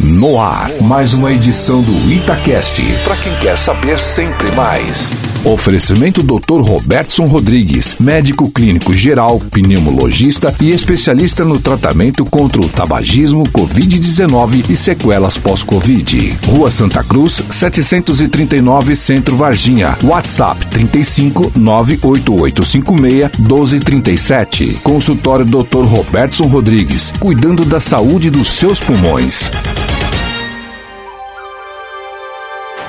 No ar, mais uma edição do Itacast. Para quem quer saber sempre mais. Oferecimento Dr. Robertson Rodrigues, médico clínico geral, pneumologista e especialista no tratamento contra o tabagismo, Covid-19 e sequelas pós-Covid. Rua Santa Cruz, 739 Centro Varginha. WhatsApp 35 98856 1237. Consultório Dr. Robertson Rodrigues, cuidando da saúde dos seus pulmões.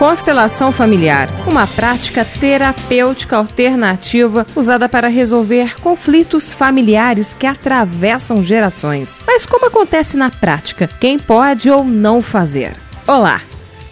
Constelação familiar, uma prática terapêutica alternativa usada para resolver conflitos familiares que atravessam gerações. Mas como acontece na prática? Quem pode ou não fazer? Olá!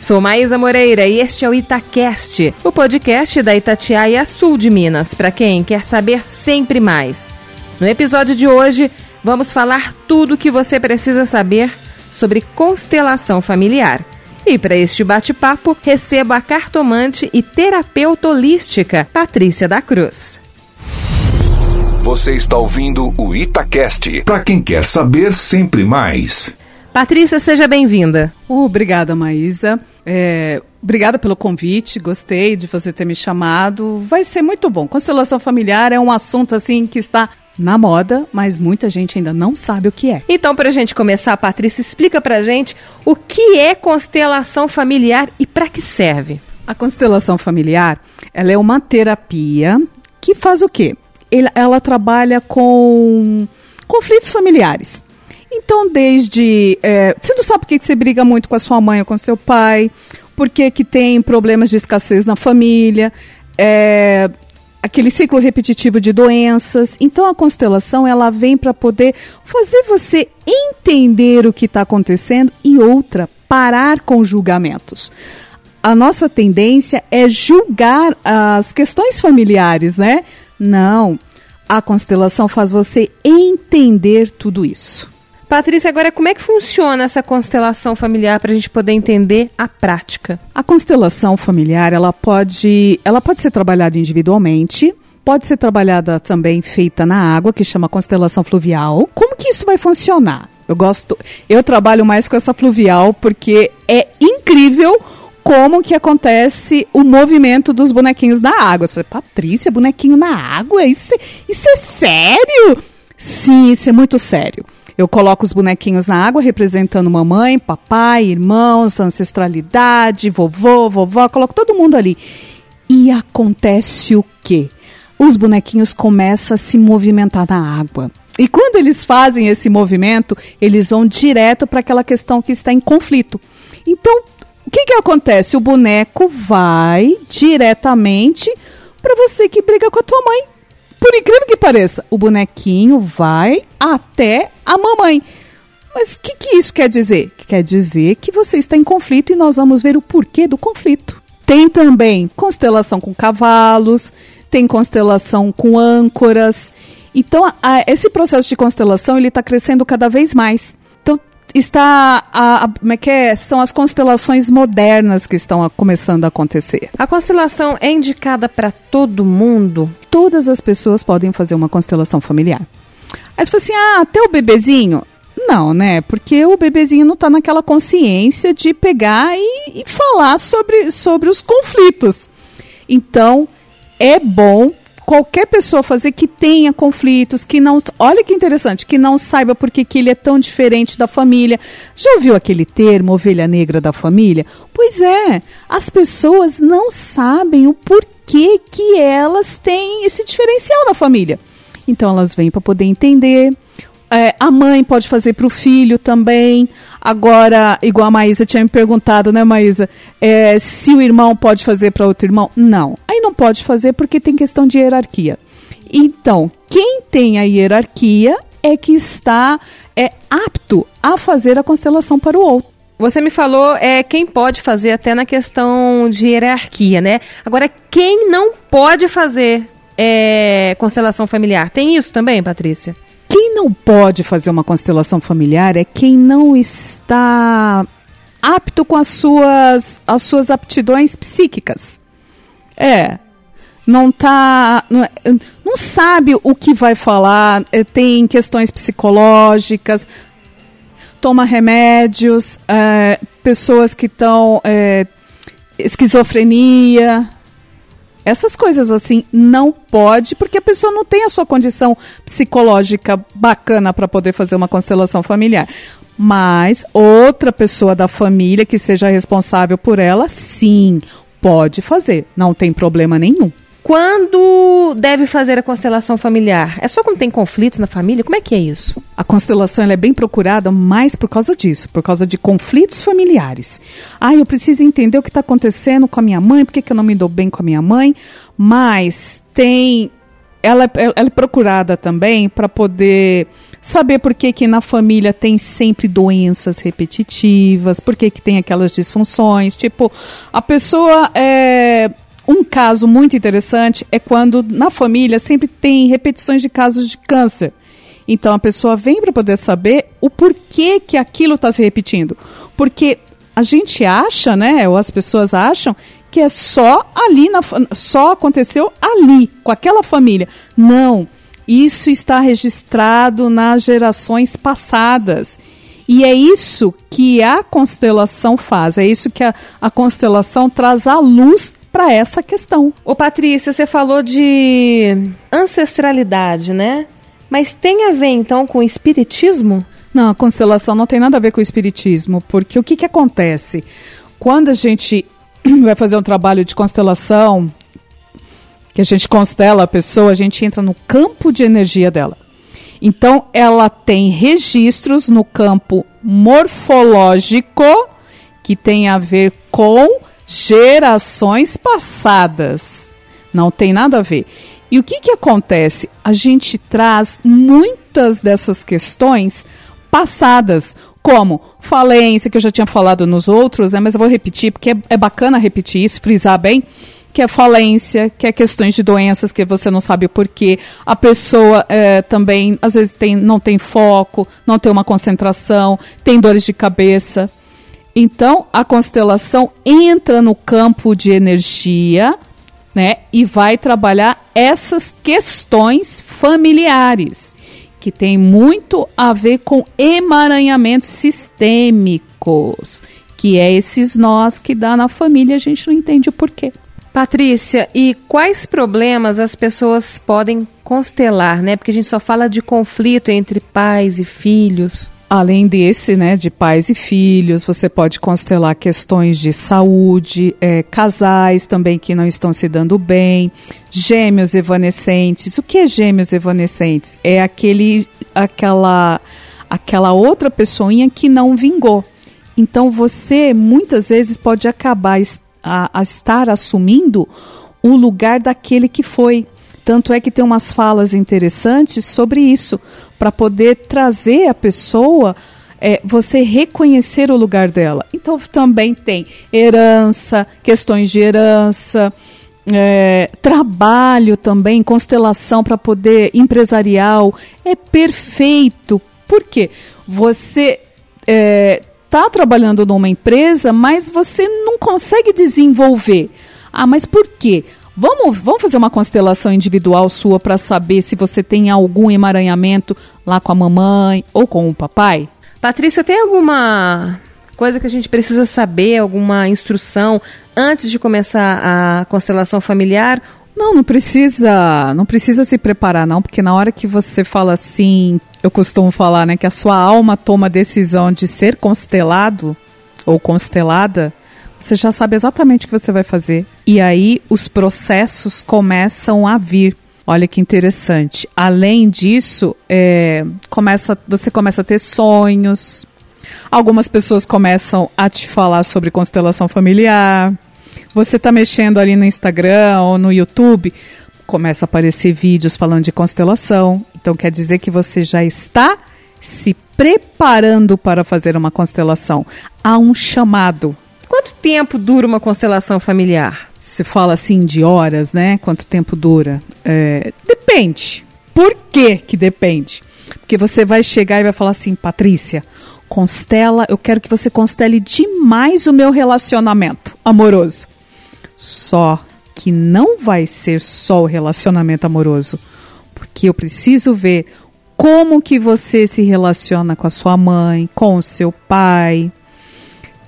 Sou Maísa Moreira e este é o Itacast, o podcast da Itatiaia Sul de Minas, para quem quer saber sempre mais. No episódio de hoje, vamos falar tudo o que você precisa saber sobre constelação familiar. E para este bate-papo, recebo a cartomante e terapeuta holística Patrícia da Cruz. Você está ouvindo o Itacast. Para quem quer saber sempre mais. Patrícia, seja bem-vinda. Obrigada, Maísa. É, obrigada pelo convite, gostei de você ter me chamado. Vai ser muito bom. Constelação familiar é um assunto assim que está na moda, mas muita gente ainda não sabe o que é. Então, para a gente começar, Patrícia, explica para a gente o que é constelação familiar e para que serve. A constelação familiar, ela é uma terapia que faz o quê? Ela, trabalha com conflitos familiares. Então, desde. É, você não sabe por que você briga muito com a sua mãe ou com seu pai, por que, que tem problemas de escassez na família, é, aquele ciclo repetitivo de doenças. Então a constelação ela vem para poder fazer você entender o que está acontecendo e outra parar com julgamentos. A nossa tendência é julgar as questões familiares, né? Não. A constelação faz você entender tudo isso. Patrícia, agora como é que funciona essa constelação familiar para a gente poder entender a prática? A constelação familiar ela pode, ela pode ser trabalhada individualmente, pode ser trabalhada também feita na água, que chama constelação fluvial. Como que isso vai funcionar? Eu gosto, eu trabalho mais com essa fluvial porque é incrível como que acontece o movimento dos bonequinhos na água. Você, Patrícia, bonequinho na água? Isso, isso é sério? Sim, isso é muito sério. Eu coloco os bonequinhos na água representando mamãe, papai, irmãos, ancestralidade, vovô, vovó, coloco todo mundo ali. E acontece o quê? Os bonequinhos começam a se movimentar na água. E quando eles fazem esse movimento, eles vão direto para aquela questão que está em conflito. Então, o que, que acontece? O boneco vai diretamente para você que briga com a tua mãe. Por incrível que pareça, o bonequinho vai até a mamãe. Mas o que, que isso quer dizer? Quer dizer que você está em conflito e nós vamos ver o porquê do conflito. Tem também constelação com cavalos, tem constelação com âncoras. Então, a, esse processo de constelação ele está crescendo cada vez mais está a, a, como é que é? São as constelações modernas que estão a, começando a acontecer. A constelação é indicada para todo mundo? Todas as pessoas podem fazer uma constelação familiar. Aí você fala assim: "Ah, até o bebezinho?" Não, né? Porque o bebezinho não está naquela consciência de pegar e, e falar sobre, sobre os conflitos. Então, é bom qualquer pessoa fazer que tenha conflitos, que não. Olha que interessante, que não saiba por que, ele é tão diferente da família. Já ouviu aquele termo, ovelha negra da família? Pois é, as pessoas não sabem o porquê que elas têm esse diferencial na família. Então elas vêm para poder entender. É, a mãe pode fazer para o filho também. Agora, igual a Maísa tinha me perguntado, né, Maísa? É, se o irmão pode fazer para outro irmão? Não. Aí não pode fazer porque tem questão de hierarquia. Então, quem tem a hierarquia é que está é, apto a fazer a constelação para o outro. Você me falou é quem pode fazer até na questão de hierarquia, né? Agora, quem não pode fazer é, constelação familiar? Tem isso também, Patrícia? Quem não pode fazer uma constelação familiar é quem não está apto com as suas, as suas aptidões psíquicas. É. Não tá. Não, não sabe o que vai falar, é, tem questões psicológicas. toma remédios, é, pessoas que estão é, esquizofrenia, essas coisas assim não pode, porque a pessoa não tem a sua condição psicológica bacana para poder fazer uma constelação familiar. Mas outra pessoa da família que seja responsável por ela, sim, pode fazer, não tem problema nenhum. Quando deve fazer a constelação familiar? É só quando tem conflitos na família? Como é que é isso? A constelação é bem procurada mais por causa disso, por causa de conflitos familiares. Ah, eu preciso entender o que está acontecendo com a minha mãe, por que, que eu não me dou bem com a minha mãe, mas tem. Ela, ela é procurada também para poder saber por que, que na família tem sempre doenças repetitivas, por que, que tem aquelas disfunções. Tipo, a pessoa é um caso muito interessante é quando na família sempre tem repetições de casos de câncer. Então a pessoa vem para poder saber o porquê que aquilo está se repetindo. Porque a gente acha, né, ou as pessoas acham que é só ali, na, só aconteceu ali, com aquela família. Não, isso está registrado nas gerações passadas. E é isso que a constelação faz, é isso que a, a constelação traz à luz para essa questão. Ô Patrícia, você falou de ancestralidade, né? Mas tem a ver então com o espiritismo? Não, a constelação não tem nada a ver com o espiritismo, porque o que, que acontece? Quando a gente vai fazer um trabalho de constelação, que a gente constela a pessoa, a gente entra no campo de energia dela. Então, ela tem registros no campo morfológico que tem a ver com gerações passadas. Não tem nada a ver. E o que, que acontece? A gente traz muitas dessas questões passadas, como falência, que eu já tinha falado nos outros, né, mas eu vou repetir, porque é, é bacana repetir isso, frisar bem, que é falência, que é questões de doenças que você não sabe o porquê. A pessoa é, também, às vezes, tem, não tem foco, não tem uma concentração, tem dores de cabeça. Então, a constelação entra no campo de energia, né, e vai trabalhar essas questões familiares, que tem muito a ver com emaranhamentos sistêmicos, que é esses nós que dá na família, a gente não entende o porquê. Patrícia, e quais problemas as pessoas podem constelar, né? Porque a gente só fala de conflito entre pais e filhos. Além desse, né, de pais e filhos, você pode constelar questões de saúde, é, casais também que não estão se dando bem, gêmeos evanescentes. O que é gêmeos evanescentes? É aquele, aquela, aquela outra pessoinha que não vingou. Então você muitas vezes pode acabar a, a estar assumindo o lugar daquele que foi. Tanto é que tem umas falas interessantes sobre isso, para poder trazer a pessoa, é, você reconhecer o lugar dela. Então também tem herança, questões de herança, é, trabalho também, constelação para poder empresarial. É perfeito. Por quê? Você está é, trabalhando numa empresa, mas você não consegue desenvolver. Ah, mas por quê? Vamos, vamos fazer uma constelação individual sua para saber se você tem algum emaranhamento lá com a mamãe ou com o papai? Patrícia, tem alguma coisa que a gente precisa saber, alguma instrução antes de começar a constelação familiar? Não, não precisa, não precisa se preparar não, porque na hora que você fala assim, eu costumo falar, né, que a sua alma toma a decisão de ser constelado ou constelada, você já sabe exatamente o que você vai fazer. E aí os processos começam a vir. Olha que interessante. Além disso, é, começa, você começa a ter sonhos. Algumas pessoas começam a te falar sobre constelação familiar. Você está mexendo ali no Instagram ou no YouTube, começa a aparecer vídeos falando de constelação. Então quer dizer que você já está se preparando para fazer uma constelação. Há um chamado Quanto tempo dura uma constelação familiar? Você fala assim de horas, né? Quanto tempo dura? É, depende. Por que que depende? Porque você vai chegar e vai falar assim, Patrícia, constela, eu quero que você constele demais o meu relacionamento amoroso. Só que não vai ser só o relacionamento amoroso, porque eu preciso ver como que você se relaciona com a sua mãe, com o seu pai,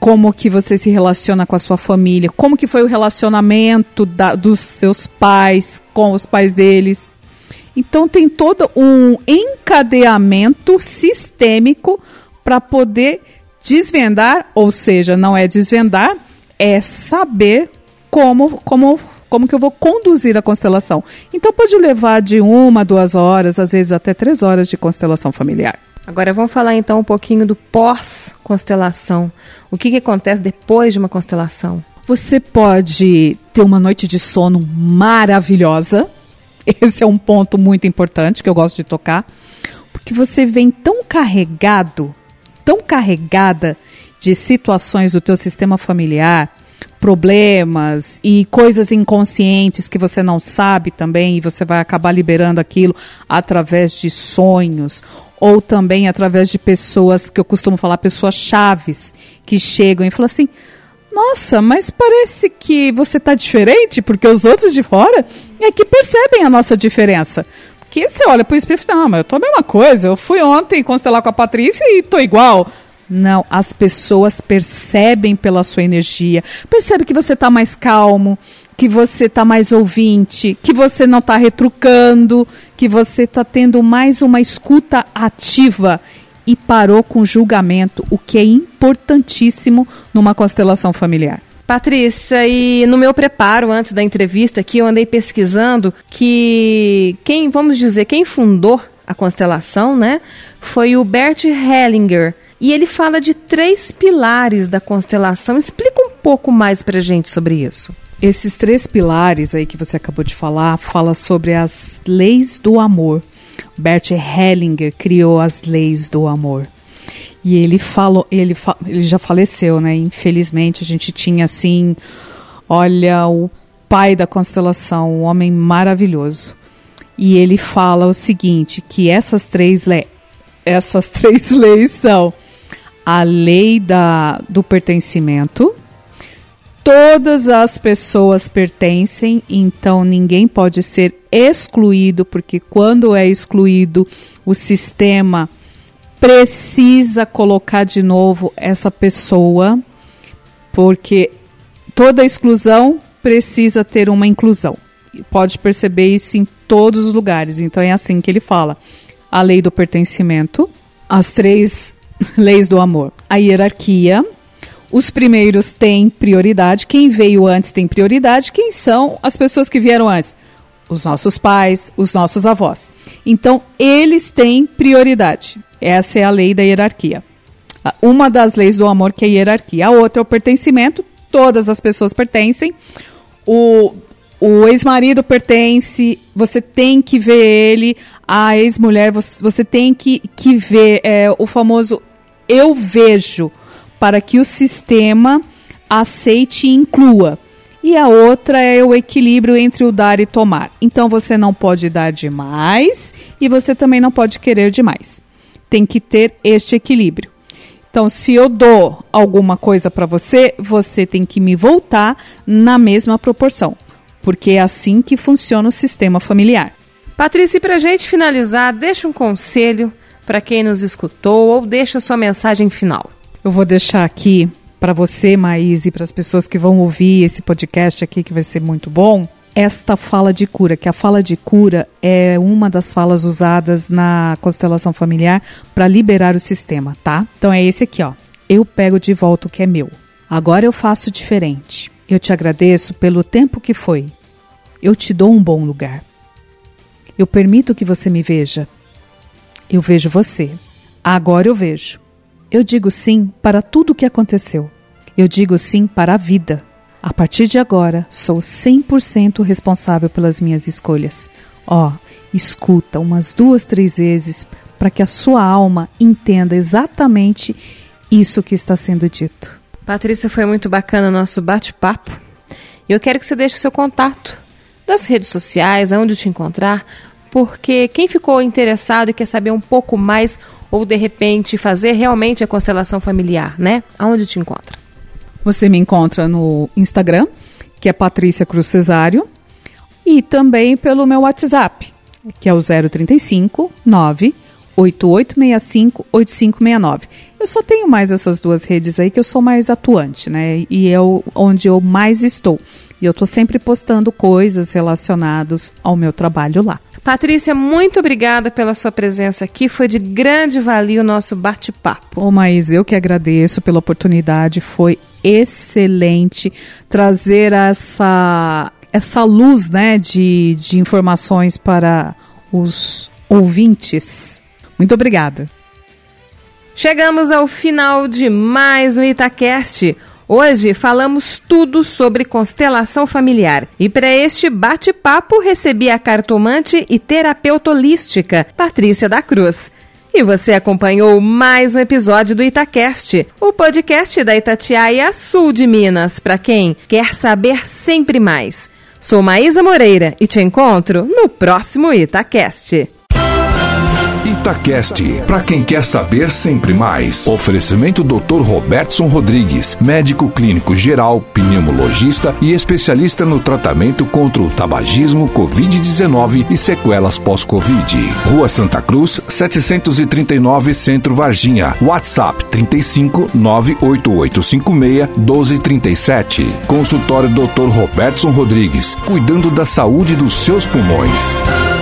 como que você se relaciona com a sua família, como que foi o relacionamento da, dos seus pais com os pais deles. Então tem todo um encadeamento sistêmico para poder desvendar, ou seja, não é desvendar, é saber como, como, como que eu vou conduzir a constelação. Então pode levar de uma, duas horas, às vezes até três horas de constelação familiar. Agora vamos falar então um pouquinho do pós-constelação. O que, que acontece depois de uma constelação? Você pode ter uma noite de sono maravilhosa. Esse é um ponto muito importante que eu gosto de tocar. Porque você vem tão carregado, tão carregada de situações do teu sistema familiar, problemas e coisas inconscientes que você não sabe também e você vai acabar liberando aquilo através de sonhos ou também através de pessoas que eu costumo falar, pessoas chaves, que chegam e falam assim: nossa, mas parece que você está diferente, porque os outros de fora é que percebem a nossa diferença. Porque você olha para o espírito e fala, não, mas eu tô a mesma coisa, eu fui ontem constelar com a Patrícia e tô igual. Não, as pessoas percebem pela sua energia, percebe que você está mais calmo, que você está mais ouvinte, que você não está retrucando, que você está tendo mais uma escuta ativa e parou com julgamento, o que é importantíssimo numa constelação familiar. Patrícia, e no meu preparo antes da entrevista aqui, eu andei pesquisando que quem, vamos dizer, quem fundou a constelação, né, foi o Bert Hellinger. E ele fala de três pilares da constelação. Explica um pouco mais pra gente sobre isso. Esses três pilares aí que você acabou de falar, fala sobre as leis do amor. Bert Hellinger criou as leis do amor. E ele falou, ele, fa ele já faleceu, né? Infelizmente, a gente tinha assim, olha, o pai da constelação, um homem maravilhoso. E ele fala o seguinte, que essas três, le essas três leis são a lei da, do pertencimento, todas as pessoas pertencem, então ninguém pode ser excluído, porque quando é excluído, o sistema precisa colocar de novo essa pessoa, porque toda exclusão precisa ter uma inclusão. Pode perceber isso em todos os lugares. Então é assim que ele fala: a lei do pertencimento, as três leis do amor, a hierarquia, os primeiros têm prioridade, quem veio antes tem prioridade, quem são as pessoas que vieram antes? Os nossos pais, os nossos avós. Então, eles têm prioridade. Essa é a lei da hierarquia. Uma das leis do amor que é a hierarquia. A outra é o pertencimento. Todas as pessoas pertencem. O, o ex-marido pertence, você tem que ver ele. A ex-mulher, você, você, tem que, que ver é, o famoso eu vejo para que o sistema aceite e inclua. E a outra é o equilíbrio entre o dar e tomar. Então você não pode dar demais e você também não pode querer demais. Tem que ter este equilíbrio. Então, se eu dou alguma coisa para você, você tem que me voltar na mesma proporção, porque é assim que funciona o sistema familiar. Patrícia, para a gente finalizar, deixa um conselho para quem nos escutou ou deixa sua mensagem final. Eu vou deixar aqui para você, Maís, e para as pessoas que vão ouvir esse podcast aqui, que vai ser muito bom, esta fala de cura, que a fala de cura é uma das falas usadas na constelação familiar para liberar o sistema, tá? Então é esse aqui, ó. Eu pego de volta o que é meu. Agora eu faço diferente. Eu te agradeço pelo tempo que foi. Eu te dou um bom lugar. Eu permito que você me veja. Eu vejo você. Agora eu vejo. Eu digo sim para tudo o que aconteceu. Eu digo sim para a vida. A partir de agora, sou 100% responsável pelas minhas escolhas. Ó, oh, escuta umas duas, três vezes para que a sua alma entenda exatamente isso que está sendo dito. Patrícia, foi muito bacana o nosso bate-papo. Eu quero que você deixe o seu contato das redes sociais, aonde te encontrar, porque quem ficou interessado e quer saber um pouco mais ou de repente fazer realmente a constelação familiar, né? Aonde te encontra? Você me encontra no Instagram, que é Patrícia Cruz Cesário, e também pelo meu WhatsApp, que é o 035 9 8865-8569. Eu só tenho mais essas duas redes aí que eu sou mais atuante, né? E é onde eu mais estou. E eu estou sempre postando coisas relacionadas ao meu trabalho lá. Patrícia, muito obrigada pela sua presença aqui. Foi de grande valia o nosso bate-papo. Ô, Maís, eu que agradeço pela oportunidade. Foi excelente trazer essa, essa luz né, de, de informações para os ouvintes. Muito obrigada. Chegamos ao final de mais um Itacast. Hoje falamos tudo sobre constelação familiar e para este bate-papo recebi a cartomante e terapeuta holística Patrícia da Cruz. E você acompanhou mais um episódio do Itacast, o podcast da Itatiaia Sul de Minas, para quem quer saber sempre mais. Sou Maísa Moreira e te encontro no próximo Itacast. Itacast, para quem quer saber sempre mais. Oferecimento Dr. Robertson Rodrigues, médico clínico geral, pneumologista e especialista no tratamento contra o tabagismo, Covid-19 e sequelas pós-Covid. Rua Santa Cruz, 739 Centro Varginha. WhatsApp 35 98856 1237. Consultório Dr. Robertson Rodrigues, cuidando da saúde dos seus pulmões.